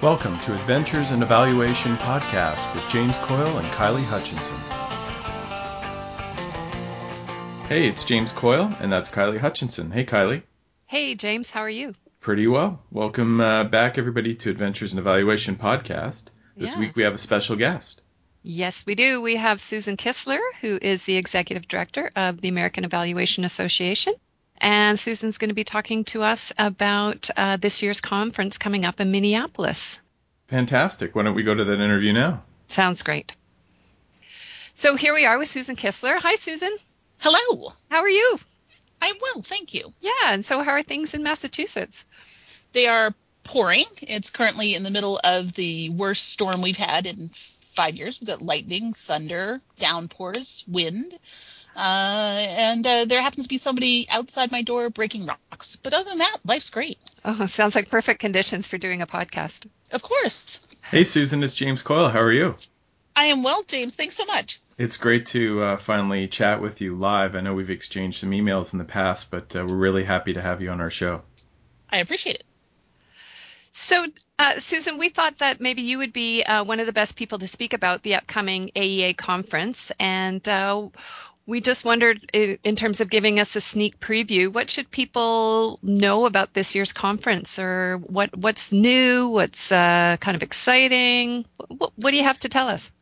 Welcome to Adventures in Evaluation podcast with James Coyle and Kylie Hutchinson. Hey, it's James Coyle, and that's Kylie Hutchinson. Hey, Kylie. Hey, James, how are you? Pretty well. Welcome uh, back, everybody, to Adventures in Evaluation podcast. This Yeah. week we have a special guest. Yes, we do. We have Susan Kistler, who is the executive director of the American Evaluation Association. And Susan's going to be talking to us about uh, this year's conference coming up in Minneapolis. Fantastic. Why don't we go to that interview now? Sounds great. So here we are with Susan Kistler. Hi, Susan. Hello. How are you? I'm well, thank you. Yeah, and so how are things in Massachusetts? They are pouring. It's currently in the middle of the worst storm we've had in five years. We've got lightning, thunder, downpours, wind. Uh, and uh, there happens to be somebody outside my door breaking rocks. But other than that, life's great. Oh, sounds like perfect conditions for doing a podcast. Of course. Hey, Susan, it's James Coyle. How are you? I am well, James. Thanks so much. It's great to uh, finally chat with you live. I know we've exchanged some emails in the past, but uh, we're really happy to have you on our show. I appreciate it. So, uh, Susan, we thought that maybe you would be uh, one of the best people to speak about the upcoming AEA conference. And uh, we just wondered, in terms of giving us a sneak preview, what should people know about this year's conference or what, what's new, what's uh, kind of exciting? What, what do you have to tell us?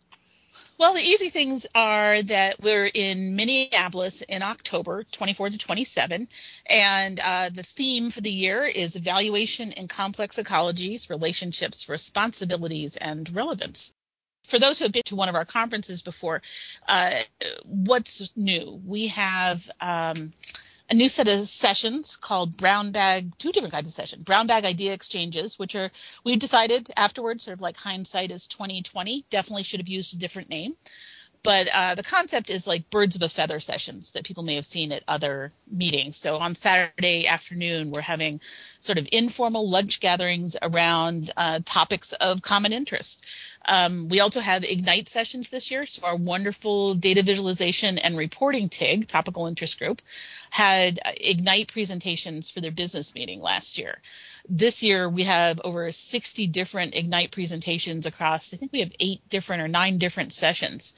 Well, the easy things are that we're in Minneapolis in October 24 to 27, and uh, the theme for the year is evaluation in complex ecologies, relationships, responsibilities, and relevance. For those who have been to one of our conferences before, uh, what's new? We have um, a new set of sessions called brown bag two different kinds of sessions brown bag idea exchanges which are we've decided afterwards sort of like hindsight is 2020 definitely should have used a different name but uh, the concept is like birds of a feather sessions that people may have seen at other meetings so on saturday afternoon we're having sort of informal lunch gatherings around uh, topics of common interest um, we also have Ignite sessions this year. So our wonderful data visualization and reporting TIG, topical interest group, had uh, Ignite presentations for their business meeting last year. This year we have over 60 different Ignite presentations across, I think we have eight different or nine different sessions.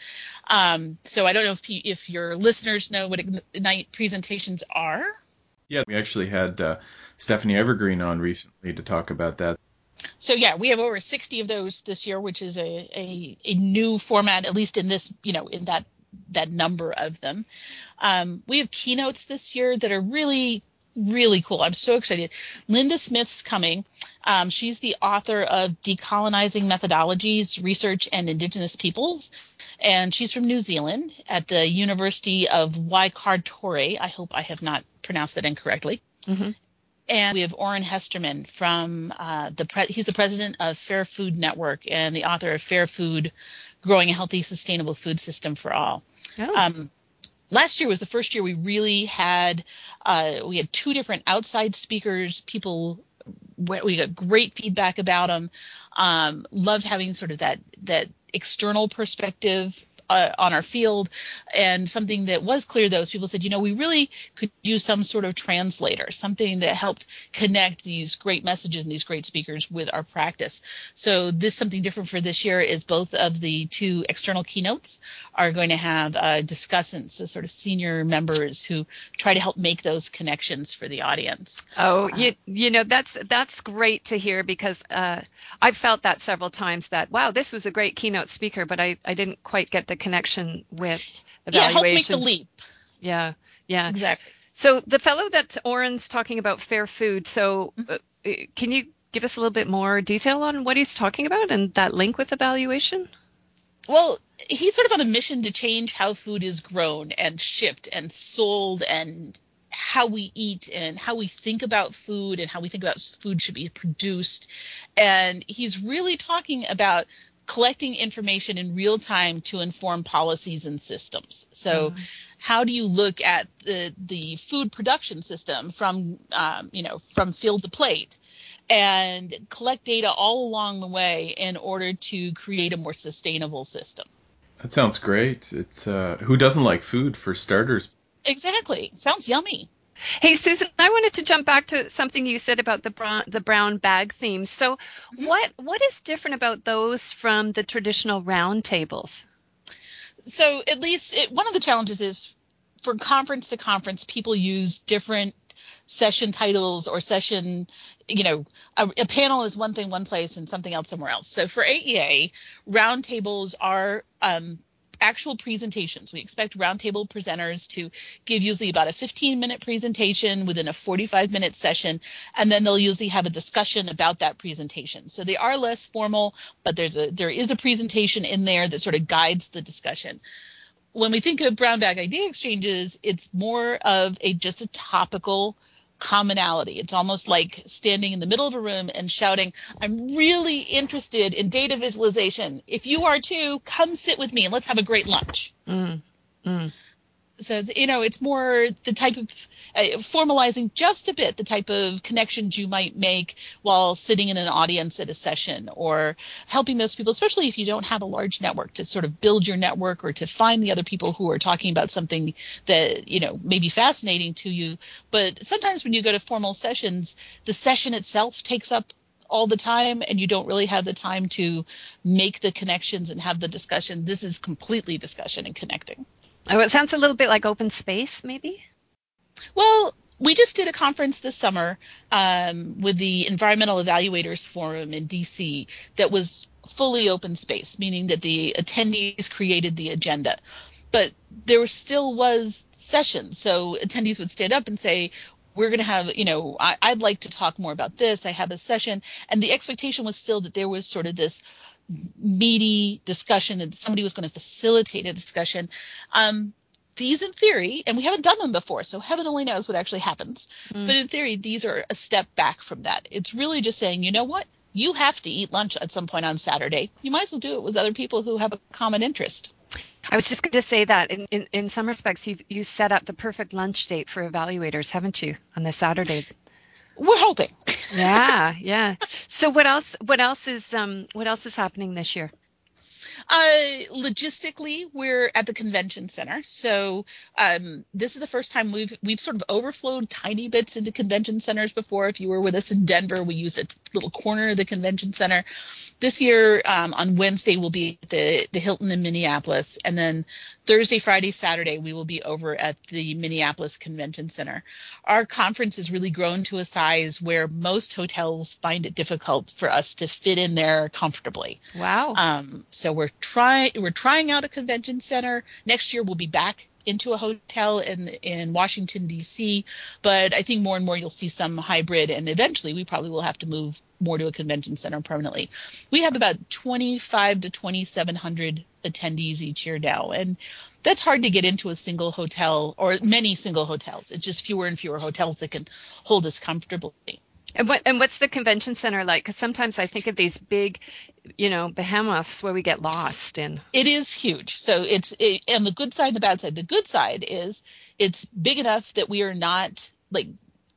Um, so I don't know if, you, if your listeners know what Ignite presentations are. Yeah, we actually had uh, Stephanie Evergreen on recently to talk about that. So yeah, we have over 60 of those this year, which is a, a, a new format, at least in this, you know, in that that number of them. Um, we have keynotes this year that are really really cool. I'm so excited. Linda Smith's coming. Um, she's the author of Decolonizing Methodologies, Research and Indigenous Peoples, and she's from New Zealand at the University of Waikato. I hope I have not pronounced that incorrectly. Mhm. And we have Oran Hesterman from uh, the pre- he's the president of Fair Food Network and the author of Fair Food: Growing a Healthy, Sustainable Food System for All. Oh, Um, last year was the first year we really had uh, we had two different outside speakers. People we we got great feedback about them. Um, loved having sort of that that external perspective. Uh, on our field, and something that was clear though is people said, you know, we really could use some sort of translator, something that helped connect these great messages and these great speakers with our practice. So this something different for this year is both of the two external keynotes are going to have uh, discussants, the sort of senior members who try to help make those connections for the audience. Oh, you you know that's that's great to hear because uh, I've felt that several times that wow this was a great keynote speaker but I, I didn't quite get the connection with Yeah, help make evaluation. the leap. Yeah, yeah. Exactly. So the fellow that Oran's talking about fair food. So uh, can you give us a little bit more detail on what he's talking about and that link with evaluation? Well, he's sort of on a mission to change how food is grown and shipped and sold and how we eat and how we think about food and how we think about food should be produced. And he's really talking about collecting information in real time to inform policies and systems. So, how do you look at the the food production system from um, you know from field to plate? And collect data all along the way in order to create a more sustainable system. That sounds great. It's uh, who doesn't like food for starters? Exactly. Sounds yummy. Hey, Susan, I wanted to jump back to something you said about the brown, the brown bag themes. So, mm-hmm. what what is different about those from the traditional round tables? So, at least it, one of the challenges is for conference to conference, people use different session titles or session you know a, a, panel is one thing one place and something else somewhere else so for aea roundtables are um, actual presentations. We expect roundtable presenters to give usually about a 15 minute presentation within a 45 minute session, and then they'll usually have a discussion about that presentation. So they are less formal, but there's a there is a presentation in there that sort of guides the discussion. When we think of brown bag idea exchanges, it's more of a just a topical commonality. It's almost like standing in the middle of a room and shouting, I'm really interested in data visualization. If you are too, come sit with me and let's have a great lunch. Mm. Mm so you know it's more the type of uh, formalizing just a bit the type of connections you might make while sitting in an audience at a session or helping those people especially if you don't have a large network to sort of build your network or to find the other people who are talking about something that you know may be fascinating to you. But sometimes when you go to formal sessions the session itself takes up all the time and you don't really have the time to make the connections and have the discussion. This is completely discussion and connecting Oh, it sounds a little bit like open space, maybe? Well, we just did a conference this summer um, with the Environmental Evaluators Forum in DC that was fully open space, meaning that the attendees created the agenda. But there still was sessions, so attendees would stand up and say, we're going to have, you know, I, would like to talk more about this. I have a session. And the expectation was still that there was sort of this meaty discussion and somebody was going to facilitate a discussion. Um, these, in theory, and we haven't done them before, so heaven only knows what actually happens. Mm. But in theory, these are a step back from that. It's really just saying, you know what? You have to eat lunch at some point on Saturday. You might as well do it with other people who have a common interest. I was just going to say that in, in, in some respects, you've you set up the perfect lunch date for evaluators, haven't you, on this Saturday? We're hoping. yeah, yeah. So what else? What else is um? What else is happening this year? Uh, logistically, we're at the convention center, so um, this is the first time we've we've sort of overflowed tiny bits into convention centers before. If you were with us in Denver, we used a little corner of the convention center. This year, um, on Wednesday, we'll be at the the Hilton in Minneapolis, and then Thursday, Friday, Saturday, we will be over at the Minneapolis Convention Center. Our conference has really grown to a size where most hotels find it difficult for us to fit in there comfortably. Wow. Um, so we're trying we're trying out a convention center. Next year we'll be back into a hotel in in Washington D.C. But I think more and more you'll see some hybrid, and eventually we probably will have to move more to a convention center permanently. We have about 25 to 2,700 attendees each year now, and that's hard to get into a single hotel or many single hotels. It's just fewer and fewer hotels that can hold us comfortably. And what and what's the convention center like? Because sometimes I think of these big, you know, behemoths where we get lost in. It is huge. So it's it, and the good side, the bad side. The good side is it's big enough that we are not like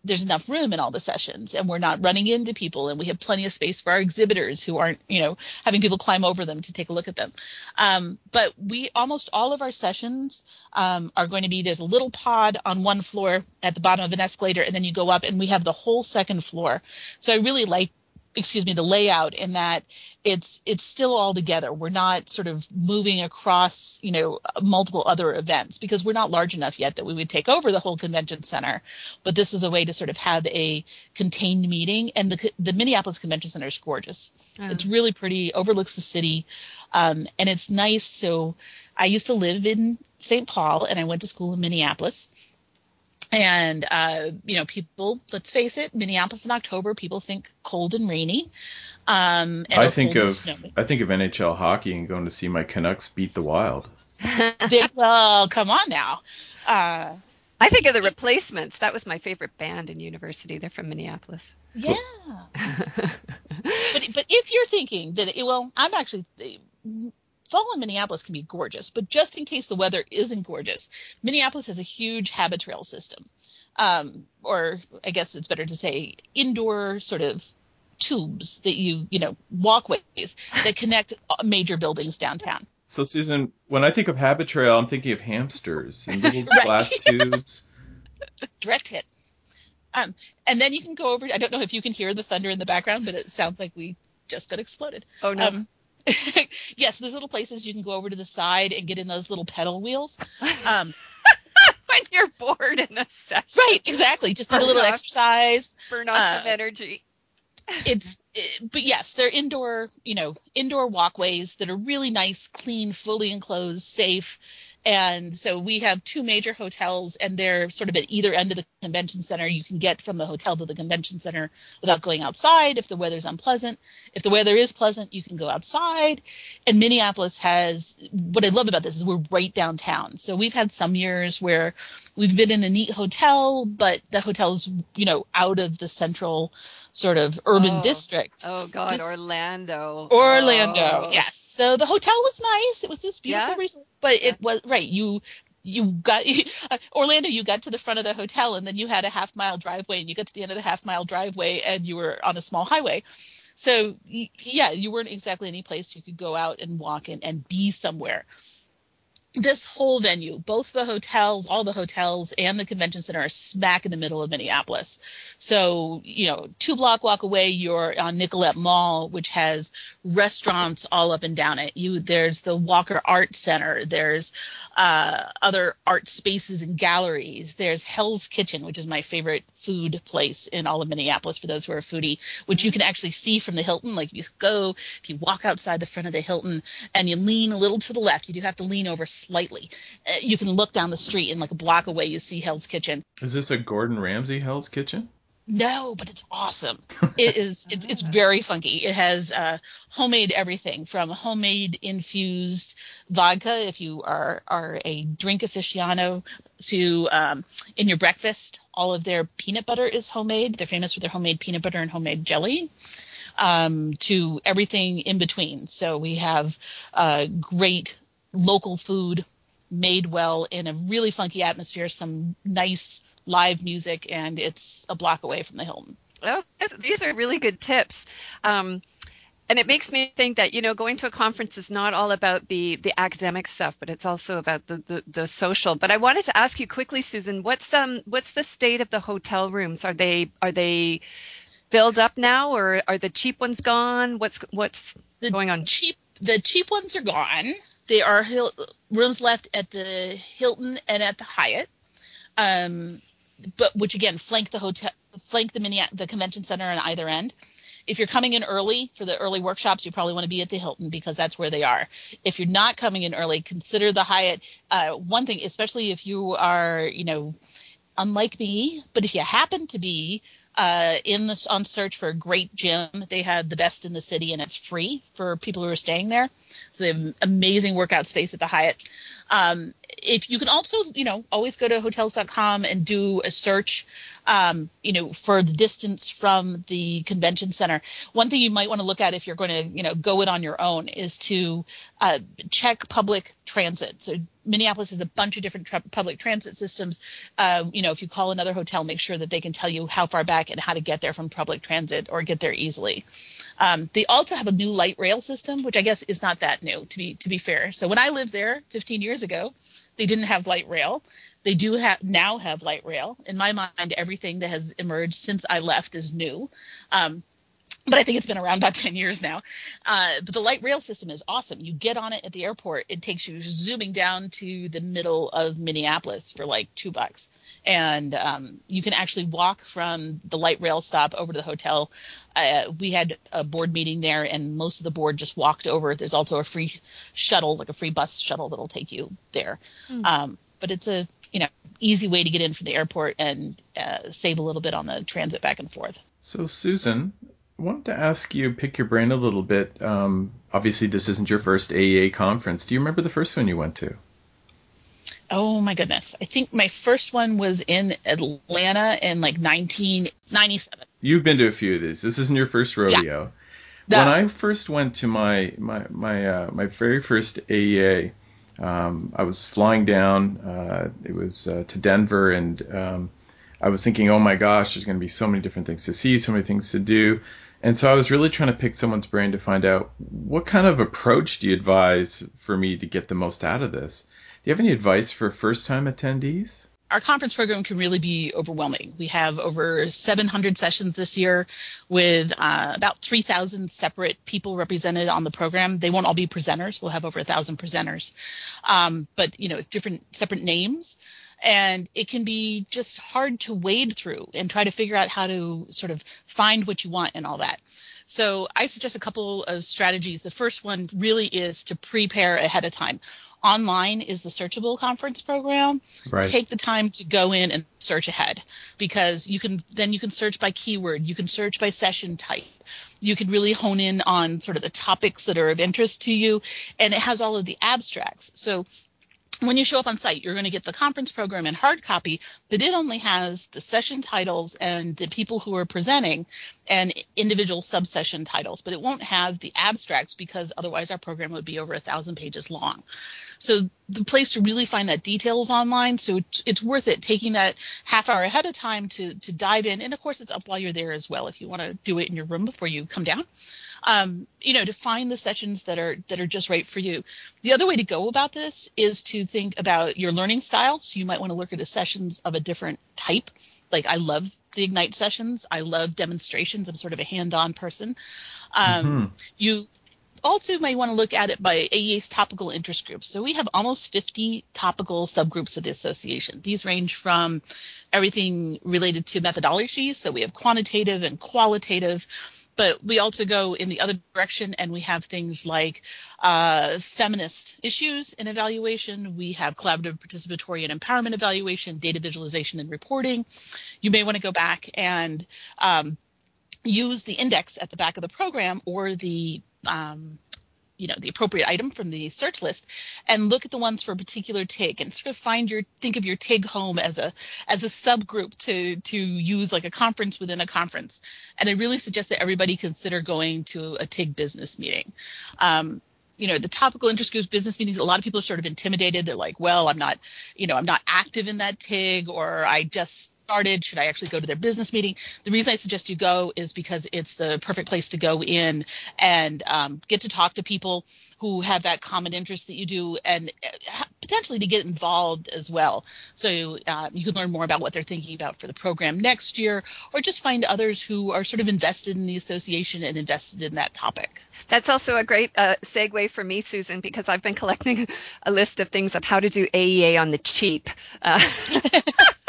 there's enough room in all the sessions and we're not running into people and we have plenty of space for our exhibitors who aren't you know having people climb over them to take a look at them um, but we almost all of our sessions um, are going to be there's a little pod on one floor at the bottom of an escalator and then you go up and we have the whole second floor so i really like excuse me the layout in that it's it's still all together. We're not sort of moving across you know multiple other events because we're not large enough yet that we would take over the whole convention center. But this is a way to sort of have a contained meeting and the the minneapolis convention center is gorgeous. Oh. it's really pretty overlooks the city um, and it's nice. So i used to live in st paul and i went to school in minneapolis and uh, you know people let's face it minneapolis in october people think cold and rainy um, and i think of i think of nhl hockey and going to see my canucks beat the wild. They, well come on now. Uh, i think of the replacements. That was my favorite band in university. They're from minneapolis. Yeah. But, but if you're thinking that it, well i'm actually fall in Minneapolis can be gorgeous, but just in case the weather isn't gorgeous, Minneapolis has a huge Habitrail system. Um, or I guess it's better to say indoor sort of tubes that you, you know, walkways that connect major buildings downtown. So, Susan, when I think of Habitrail, I'm thinking of hamsters and little right. glass tubes. Direct hit. Um, and then you can go over. I don't know if you can hear the thunder in the background, but it sounds like we just got exploded. Oh no. Um, yes, there's little places you can go over to the side and get in those little pedal wheels. Um, when you're bored in a session. right, exactly. Just need a little off. exercise. Burn off Uh, some energy. It's, it, but yes, they're indoor, you know, indoor walkways that are really nice, clean, fully enclosed, safe. And so we have two major hotels, and they're sort of at either end of the convention center. You can get from the hotel to the convention center without going outside if the weather's unpleasant. If the weather is pleasant, you can go outside. And Minneapolis has what I love about this is we're right downtown. So we've had some years where we've been in a neat hotel, but the hotel's you know out of the central sort of urban Oh. district. Oh God, this- Orlando. Orlando, Oh. yes. So the hotel was nice. It was this beautiful Yeah? resort, but Yeah. it was right. You you got uh, Orlando. You got to the front of the hotel, and then you had a half mile driveway, and you got to the end of the half mile driveway, and you were on a small highway. So yeah, you weren't exactly any place you could go out and walk in and be somewhere. This whole venue, both the hotels, all the hotels, and the convention center are smack in the middle of Minneapolis. So, you know, two block walk away, you're on Nicollet Mall, which has restaurants all up and down it. You there's the Walker Art Center. There's uh, other art spaces and galleries. There's Hell's Kitchen, which is my favorite food place in all of Minneapolis for those who are foodie, which you can actually see from the Hilton. Like you go, if you walk outside the front of the Hilton and you lean a little to the left, you do have to lean over slightly. Uh, you can look down the street and like a block away, you see Hell's Kitchen. Is this a Gordon Ramsay Hell's Kitchen? No, but it's awesome. It is. It's, it's very funky. It has uh, homemade everything from homemade infused vodka, if you are are a drink aficionado, to um, in your breakfast. All of their peanut butter is homemade. They're famous for their homemade peanut butter and homemade jelly. Um, to everything in between. So we have uh, great local food made well in a really funky atmosphere, some nice live music, and it's a block away from the Hilton. Well, these are really good tips. Um, and it makes me think that you know going to a conference is not all about the the academic stuff, but it's also about the the, the social. But I wanted to ask you quickly, Susan, what's um what's the state of the hotel rooms? Are they are they filled up now, or are the cheap ones gone? What's what's The going on? cheap the cheap ones are gone. There are Hil- rooms left at the Hilton and at the Hyatt, um, but which again flank the hotel, flank the mini the convention center on either end. If you're coming in early for the early workshops, you probably want to be at the Hilton because that's where they are. If you're not coming in early, consider the Hyatt. Uh, one thing, especially if you are, you know, unlike me, but if you happen to be uh, in this on search for a great gym, they had the best in the city and it's free for people who are staying there. So they have amazing workout space at the Hyatt. Um, if you can also, you know, always go to hotels.com and do a search, um, you know, for the distance from the convention center. One thing you might want to look at if you're going to, you know, go it on your own is to uh, check public transit. So Minneapolis has a bunch of different tra- public transit systems. Um, you know, if you call another hotel, make sure that they can tell you how far back and how to get there from public transit or get there easily. Um, they also have a new light rail system, which I guess is not that new to be to be fair. So when I lived there 15 years ago, they didn't have light rail. They do have now have light rail. In my mind, everything that has emerged since I left is new. Um, but I think it's been around about 10 years now. Uh, but the light rail system is awesome. You get on it at the airport, it takes you zooming down to the middle of Minneapolis for like two bucks. And um, you can actually walk from the light rail stop over to the hotel. Uh, we had a board meeting there, and most of the board just walked over. There's also a free shuttle, like a free bus shuttle that'll take you there. Um, but it's a you know easy way to get in from the airport and uh, save a little bit on the transit back and forth. So, Susan, I wanted to ask you, pick your brain a little bit. Um, obviously, this isn't your first AEA conference. Do you remember the first one you went to? Oh my goodness. I think my first one was in Atlanta in like 1997. You've been to a few of these. This isn't your first rodeo. No. When I first went to my my my uh, my very first AEA, um, I was flying down. Uh, it was uh, to Denver, and um, I was thinking, oh my gosh, there's going to be so many different things to see, so many things to do. And so I was really trying to pick someone's brain to find out what kind of approach do you advise for me to get the most out of this? Do you have any advice for first time attendees? our conference program can really be overwhelming. We have over 700 sessions this year with uh, about 3,000 separate people represented on the program. They won't all be presenters. We'll have over a thousand presenters, um, but you know, it's different separate names. And it can be just hard to wade through and try to figure out how to sort of find what you want and all that. So I suggest a couple of strategies. The first one really is to prepare ahead of time online is the searchable conference program right. take the time to go in and search ahead because you can then you can search by keyword you can search by session type you can really hone in on sort of the topics that are of interest to you and it has all of the abstracts so when you show up on site, you're going to get the conference program in hard copy, but it only has the session titles and the people who are presenting and individual subsession titles, but it won't have the abstracts because otherwise our program would be over a thousand pages long. So the place to really find that detail is online. So it's, worth it taking that half hour ahead of time to, to dive in. And of course, it's up while you're there as well if you want to do it in your room before you come down um, you know, to find the sessions that are that are just right for you. The other way to go about this is to think about your learning style. So you might want to look at the sessions of a different type. Like I love the Ignite sessions. I love demonstrations. I'm sort of a hand-on person. Um, mm-hmm. You also may want to look at it by AEA's topical interest groups. So we have almost 50 topical subgroups of the association. These range from everything related to methodologies. So we have quantitative and qualitative but we also go in the other direction and we have things like uh, feminist issues in evaluation. We have collaborative participatory and empowerment evaluation, data visualization and reporting. You may want to go back and um, use the index at the back of the program or the um, you know the appropriate item from the search list and look at the ones for a particular TIG and sort of find your think of your TIG home as a as a subgroup to to use like a conference within a conference. And I really suggest that everybody consider going to a TIG business meeting. Um, you know the topical interest groups business meetings a lot of people are sort of intimidated they're like well i'm not you know i'm not active in that tig or i just started? Should I actually go to their business meeting? The reason I suggest you go is because it's the perfect place to go in and um, get to talk to people who have that common interest that you do and uh, potentially to get involved as well. So uh, you can learn more about what they're thinking about for the program next year or just find others who are sort of invested in the association and invested in that topic. That's also a great uh, segue for me, Susan, because I've been collecting a list of things of how to do AEA on the cheap. Uh,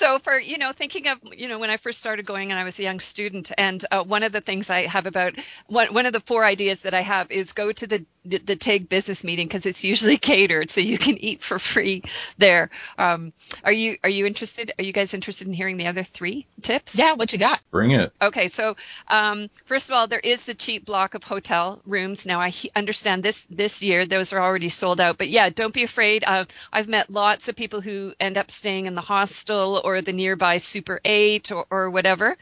so for you know thinking of you know when i first started going and i was a young student and uh, one of the things i have about one, one of the four ideas that i have is go to the the, the TIG business meeting because it's usually catered, so you can eat for free there. Um, are you are you interested? Are you guys interested in hearing the other three tips? Yeah, what you got? Bring it. Okay, so um, first of all, there is the cheap block of hotel rooms. Now I he- understand this this year those are already sold out, but yeah, don't be afraid. Uh, I've met lots of people who end up staying in the hostel or the nearby Super Eight or, or whatever.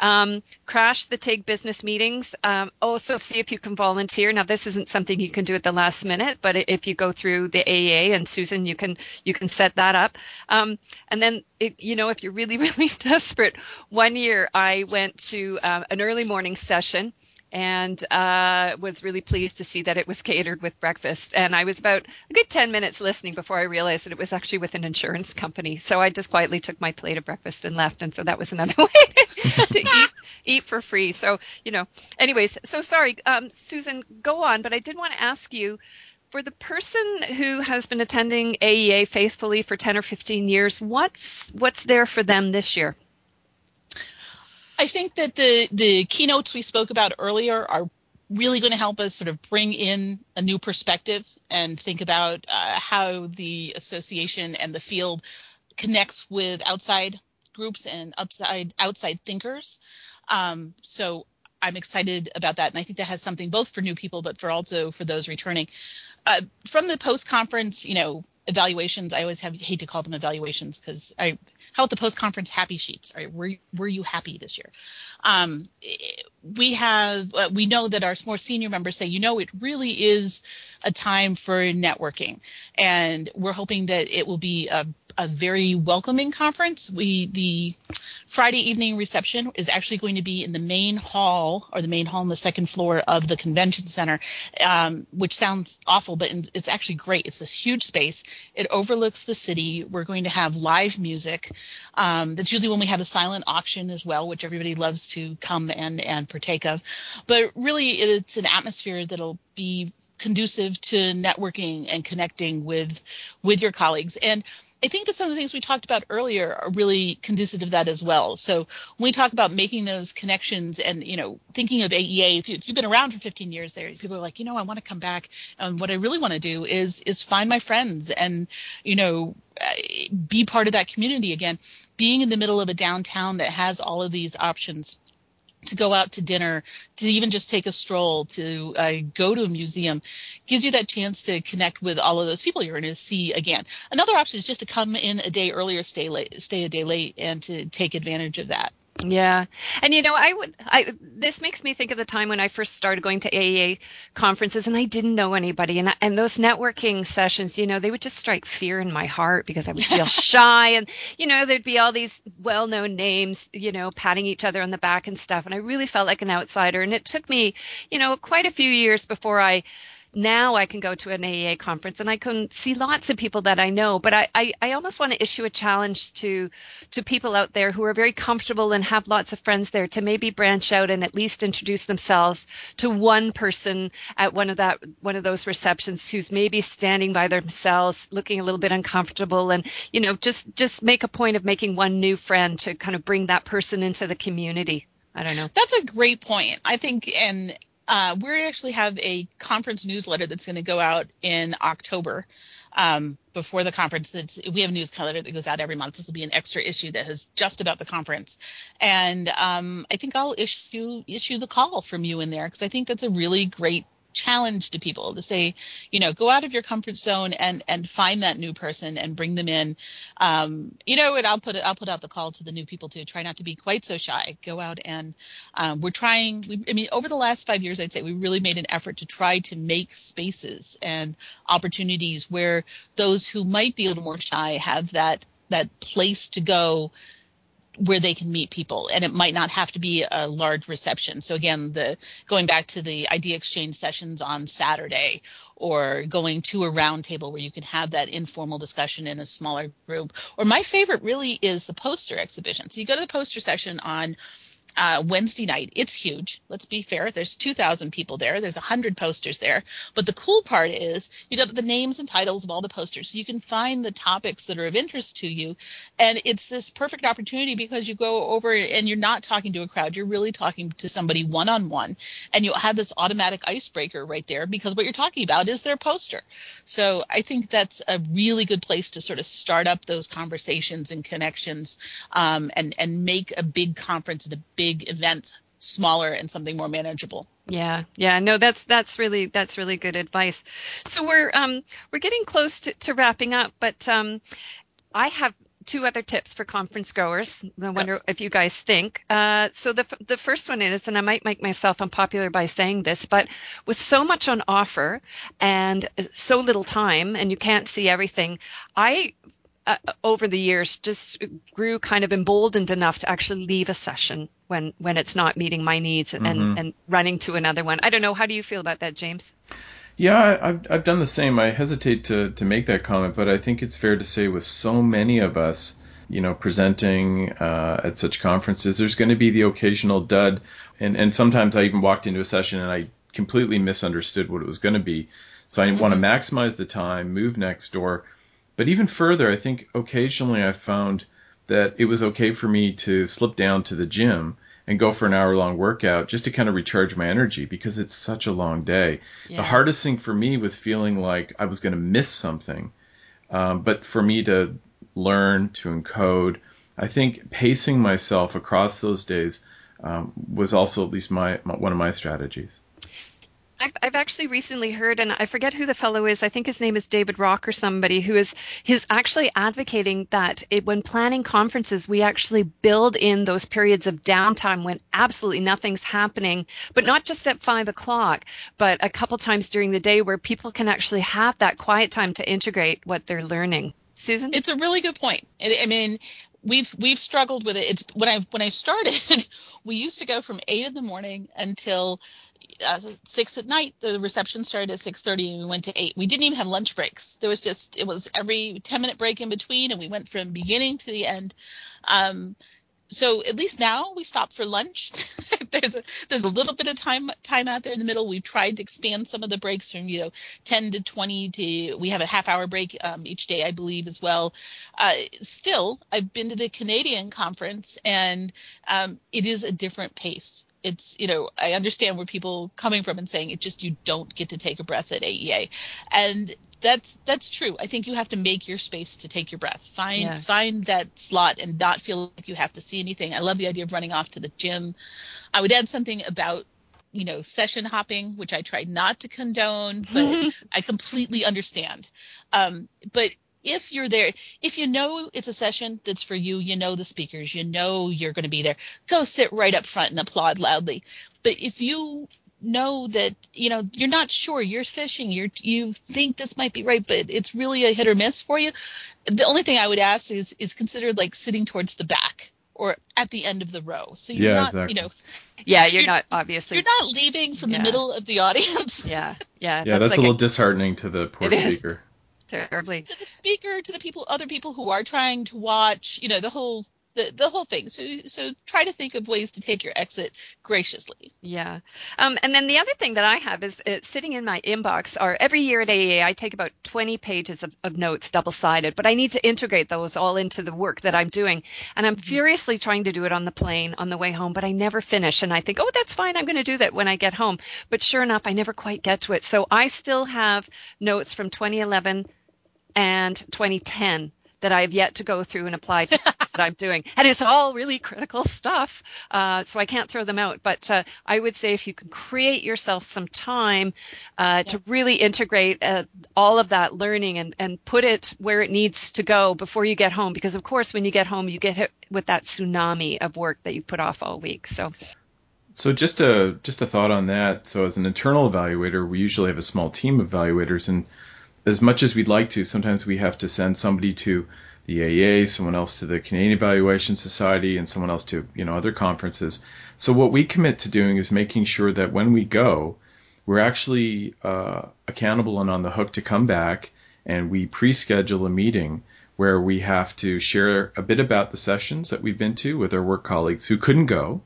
Um, crash the TIG business meetings. Um, also see if you can volunteer. Now this isn't something you can do at the last minute, but if you go through the AA and Susan, you can you can set that up. Um, and then it, you know if you're really really desperate, one year I went to uh, an early morning session and uh, was really pleased to see that it was catered with breakfast. And I was about a good 10 minutes listening before I realized that it was actually with an insurance company. So I just quietly took my plate of breakfast and left. And so that was another way to eat, eat for free. So, you know, anyways, so sorry, um, Susan, go on. But I did want to ask you for the person who has been attending AEA faithfully for 10 or 15 years, what's what's there for them this year? I think that the the keynotes we spoke about earlier are really going to help us sort of bring in a new perspective and think about uh, how the association and the field connects with outside groups and outside outside thinkers. Um, so I'm excited about that, and I think that has something both for new people, but for also for those returning. Uh, from the post conference, you know, evaluations. I always have hate to call them evaluations because I how about the post conference happy sheets? Right, were were you happy this year? Um, we have uh, we know that our more senior members say, you know, it really is a time for networking, and we're hoping that it will be a a very welcoming conference. We the Friday evening reception is actually going to be in the main hall or the main hall on the second floor of the convention center, um, which sounds awful, but it's actually great. It's this huge space. It overlooks the city. We're going to have live music. Um, that's usually when we have a silent auction as well, which everybody loves to come and and partake of. But really, it's an atmosphere that'll be conducive to networking and connecting with with your colleagues and I think that some of the things we talked about earlier are really conducive to that as well. So when we talk about making those connections and, you know, thinking of AEA, if, you, have been around for 15 years there, people are like, you know, I want to come back. And what I really want to do is, is find my friends and, you know, be part of that community again. Being in the middle of a downtown that has all of these options to go out to dinner, to even just take a stroll, to uh, go to a museum, gives you that chance to connect with all of those people you're going to see again. Another option is just to come in a day earlier, stay late, stay a day late, and to take advantage of that. Yeah. And you know, I would I this makes me think of the time when I first started going to AEA conferences and I didn't know anybody. And and those networking sessions, you know, they would just strike fear in my heart because I would feel shy and you know, there'd be all these well-known names, you know, patting each other on the back and stuff. And I really felt like an outsider. And it took me, you know, quite a few years before I now I can go to an AEA conference and I can see lots of people that I know. But I, I, I, almost want to issue a challenge to to people out there who are very comfortable and have lots of friends there to maybe branch out and at least introduce themselves to one person at one of that one of those receptions who's maybe standing by themselves, looking a little bit uncomfortable, and you know just just make a point of making one new friend to kind of bring that person into the community. I don't know. That's a great point. I think, and uh, we actually have a conference newsletter that's going to go out in October um, before the conference. We have a newsletter that goes out every month. This will be an extra issue that is just about the conference, and um, I think I'll issue issue the call from you in there because I think that's a really great challenge to people to say, you know, go out of your comfort zone and and find that new person and bring them in. Um, you know, and I'll put it, I'll put out the call to the new people to try not to be quite so shy. Go out and um, we're trying. We, I mean, over the last five years, I'd say we really made an effort to try to make spaces and opportunities where those who might be a little more shy have that that place to go where they can meet people and it might not have to be a large reception. So again the going back to the idea exchange sessions on saturday or going to a roundtable where you can have that informal discussion in a smaller group. Or my favorite really is the poster exhibition. So you go to the poster session on uh, Wednesday night. It's huge. Let's be fair. There's 2,000 people there. There's 100 posters there. But the cool part is you got the names and titles of all the posters. So you can find the topics that are of interest to you. And it's this perfect opportunity because you go over and you're not talking to a crowd. You're really talking to somebody one on one. And you'll have this automatic icebreaker right there because what you're talking about is their poster. So I think that's a really good place to sort of start up those conversations and connections um, and, and make a big conference and a big event smaller and something more manageable. Yeah, yeah, no, that's that's really that's really good advice. So we're um we're getting close to, to wrapping up, but um I have two other tips for conference goers. I wonder yes. if you guys think. Uh, so the the first one is, and I might make myself unpopular by saying this, but with so much on offer and so little time, and you can't see everything, I uh, over the years just grew kind of emboldened enough to actually leave a session when when it's not meeting my needs and mm-hmm. and running to another one. I don't know. How do you feel about that, James? Yeah, I've I've done the same. I hesitate to to make that comment, but I think it's fair to say with so many of us, you know, presenting uh, at such conferences, there's going to be the occasional dud, and and sometimes I even walked into a session and I completely misunderstood what it was going to be. So I want to maximize the time, move next door but even further, I think occasionally I found that it was okay for me to slip down to the gym and go for an hour long workout just to kind of recharge my energy because it's such a long day. Yeah. The hardest thing for me was feeling like I was going to miss something. Um, but for me to learn, to encode, I think pacing myself across those days um, was also at least my, my, one of my strategies. I've, I've actually recently heard, and I forget who the fellow is. I think his name is David Rock or somebody who is he's actually advocating that it, when planning conferences, we actually build in those periods of downtime when absolutely nothing's happening, but not just at five o'clock, but a couple times during the day where people can actually have that quiet time to integrate what they're learning. Susan? It's a really good point. I mean, we've we've struggled with it. It's when I when I started, we used to go from eight in the morning until uh, six at night. The reception started at six thirty, and we went to eight. We didn't even have lunch breaks. There was just it was every ten minute break in between, and we went from beginning to the end. Um, so at least now we stop for lunch. there's a there's a little bit of time time out there in the middle. We've tried to expand some of the breaks from you know 10 to 20 to we have a half hour break um, each day, I believe, as well. Uh, still, I've been to the Canadian conference, and um, it is a different pace it's you know i understand where people coming from and saying it just you don't get to take a breath at aea and that's that's true. I think you have to make your space to take your breath. Find yeah. find that slot and not feel like you have to see anything. I love the idea of running off to the gym. I would add something about you know session hopping which i try not to condone but i completely understand. Um, but if you're there, if you know it's a session that's for you, you know the speakers, you know you're going to be there, go sit right up front and applaud loudly. But if you know that you know you're not sure you're fishing you're you think this might be right but it's really a hit or miss for you the only thing i would ask is is consider like sitting towards the back or at the end of the row so you're yeah, not exactly. you know yeah you're, you're, not obviously you're not leaving from yeah. the middle of the audience yeah yeah yeah that's, that's like a little a, disheartening to the poor speaker terribly. To the speaker to the people other people who are trying to watch you know the whole the, the whole thing. So so try to think of ways to take your exit graciously. Yeah. Um, and then the other thing that i have is uh, sitting in my inbox are every year at aea i take about 20 pages of, of notes double sided but i need to integrate those all into the work that i'm doing. And i'm mm-hmm. furiously trying to do it on the plane on the way home but i never finish. And i think oh that's fine i'm going to do that when i get home. But sure enough i never quite get to it. So i still have notes from 2011 and 2010 that I have yet to go through and apply to what I'm doing. And it's all really critical stuff, uh, so I can't throw them out. But uh, I would say if you can create yourself some time uh, yeah. to really integrate uh, all of that learning and, and put it where it needs to go before you get home, because of course when you get home you get hit with that tsunami of work that you put off all week. So. So just a just a thought on that. So as an internal evaluator, we usually have a small team of evaluators, and as much as we'd like to, sometimes we have to send somebody to the AEA, someone else to the Canadian Evaluation Society, and someone else to you know other conferences. So what we commit to doing is making sure that when we go, we're actually uh, accountable and on the hook to come back, and we pre-schedule a meeting where we have to share a bit about the sessions that we've been to with our work colleagues who couldn't go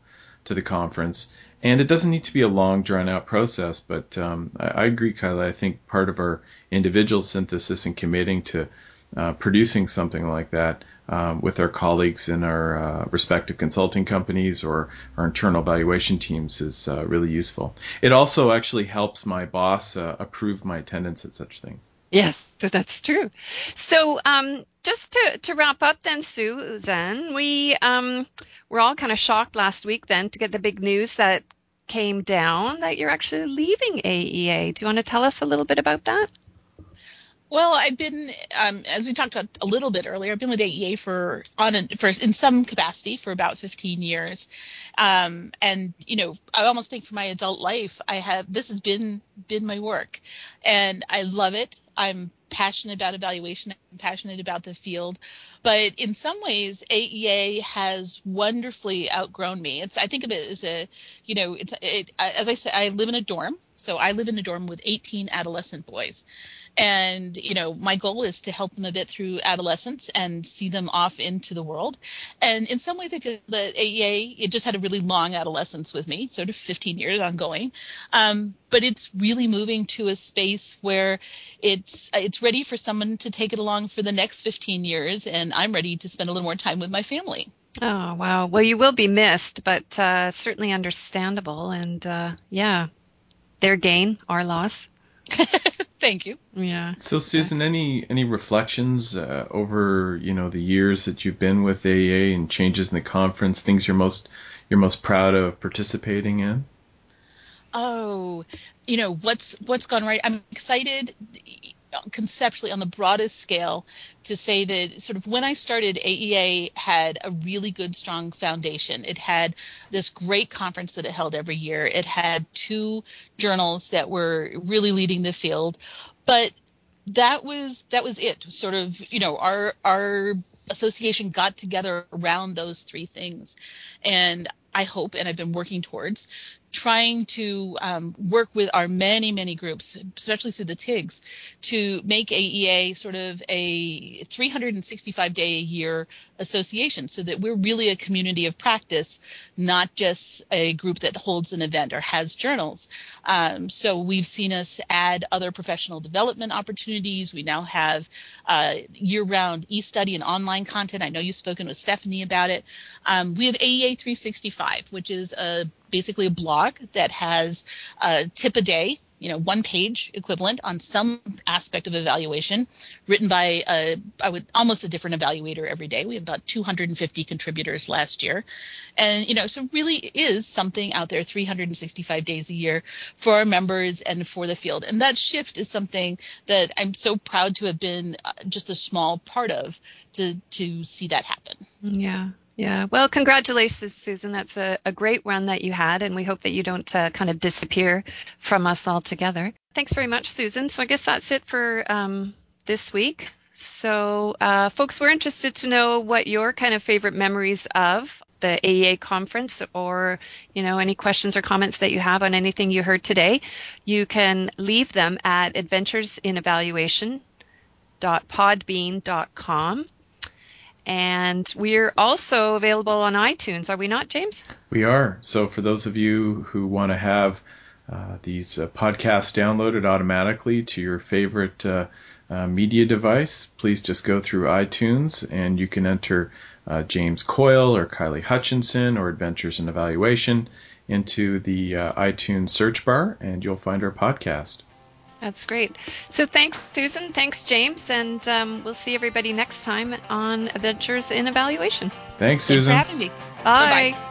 to the conference and it doesn't need to be a long, drawn out process. But um, I, I, agree, Kylie. I think part of our individual synthesis and committing to uh, producing something like that um, with our colleagues in our uh, respective consulting companies or our internal evaluation teams is uh, really useful. It also actually helps my boss uh, approve my attendance at such things. Yes, that's true. So, um, just to, to wrap up, then, Susan, we um, were all kind of shocked last week then to get the big news that came down that you're actually leaving AEA. Do you want to tell us a little bit about that? Well, I've been, um, as we talked about a little bit earlier, I've been with AEA for on for in some capacity for about 15 years, um, and you know, I almost think for my adult life, I have this has been been my work, and I love it. I'm passionate about evaluation. I'm passionate about the field, but in some ways, AEA has wonderfully outgrown me. It's I think of it as a, you know, it's it, as I said, I live in a dorm, so I live in a dorm with 18 adolescent boys and, you know, my goal is to help them a bit through adolescence and see them off into the world. And in some ways, I feel that AEA, it just had a really long adolescence with me, sort of 15 years ongoing. Um, but it's really moving to a space where it's it's ready for someone to take it along for the next 15 years, and I'm ready to spend a little more time with my family. Oh wow! Well, you will be missed, but uh, certainly understandable, and uh, yeah, their gain, our loss. Thank you. Yeah. So, Susan, any any reflections uh, over you know the years that you've been with AEA and changes in the conference, things you're most you're most proud of participating in? Oh, you know what's what's gone right. I'm excited conceptually on the broadest scale to say that sort of when I started, AEA had a really good, strong foundation. It had this great conference that it held every year. It had two journals that were really leading the field. But that was that was it. Sort of, you know, our our association got together around those three things, and I hope, and I've been working towards trying to um, work with our many, many groups, especially through the TIGs, to make AEA sort of a 365 day a year association so that we're really a community of practice, not just a group that holds an event or has journals. Um, so we've seen us add other professional development opportunities. We now have uh, year round e study and online content. I know you've spoken with Stephanie about it. Um, we have AEA 365, which is a basically a blog that has a tip a day, you know, one page equivalent on some aspect of evaluation written by a, I would almost a different evaluator every day. We have about 250 contributors last year. And, you know, so really is something out there 365 days a year for our members and for the field. And that shift is something that I'm so proud to have been uh, just a small part of to, to see that happen. Yeah. Yeah. Well, congratulations, Susan. That's a, a great run that you had, and we hope that you don't uh, kind of disappear from us altogether. Thanks very much, Susan. So I guess that's it for um, this week. So, uh, folks, we're interested to know what your kind of favorite memories of the AEA conference or, you know, any questions or comments that you have on anything you heard today. You can leave them at adventuresinevaluation.podbean.com. And we're also available on iTunes, are we not, James? We are. So for those of you who want to have uh, these uh, podcasts downloaded automatically to your favorite uh, uh media device, please just go through iTunes and you can enter uh, James Coyle or Kylie Hutchinson or Adventures in Evaluation into the uh, iTunes search bar and you'll find our podcast. That's great. So thanks, Susan. Thanks, James. And um, we'll see everybody next time on Adventures in Evaluation. Thanks, Susan. Thanks for having me. Bye. Bye-bye.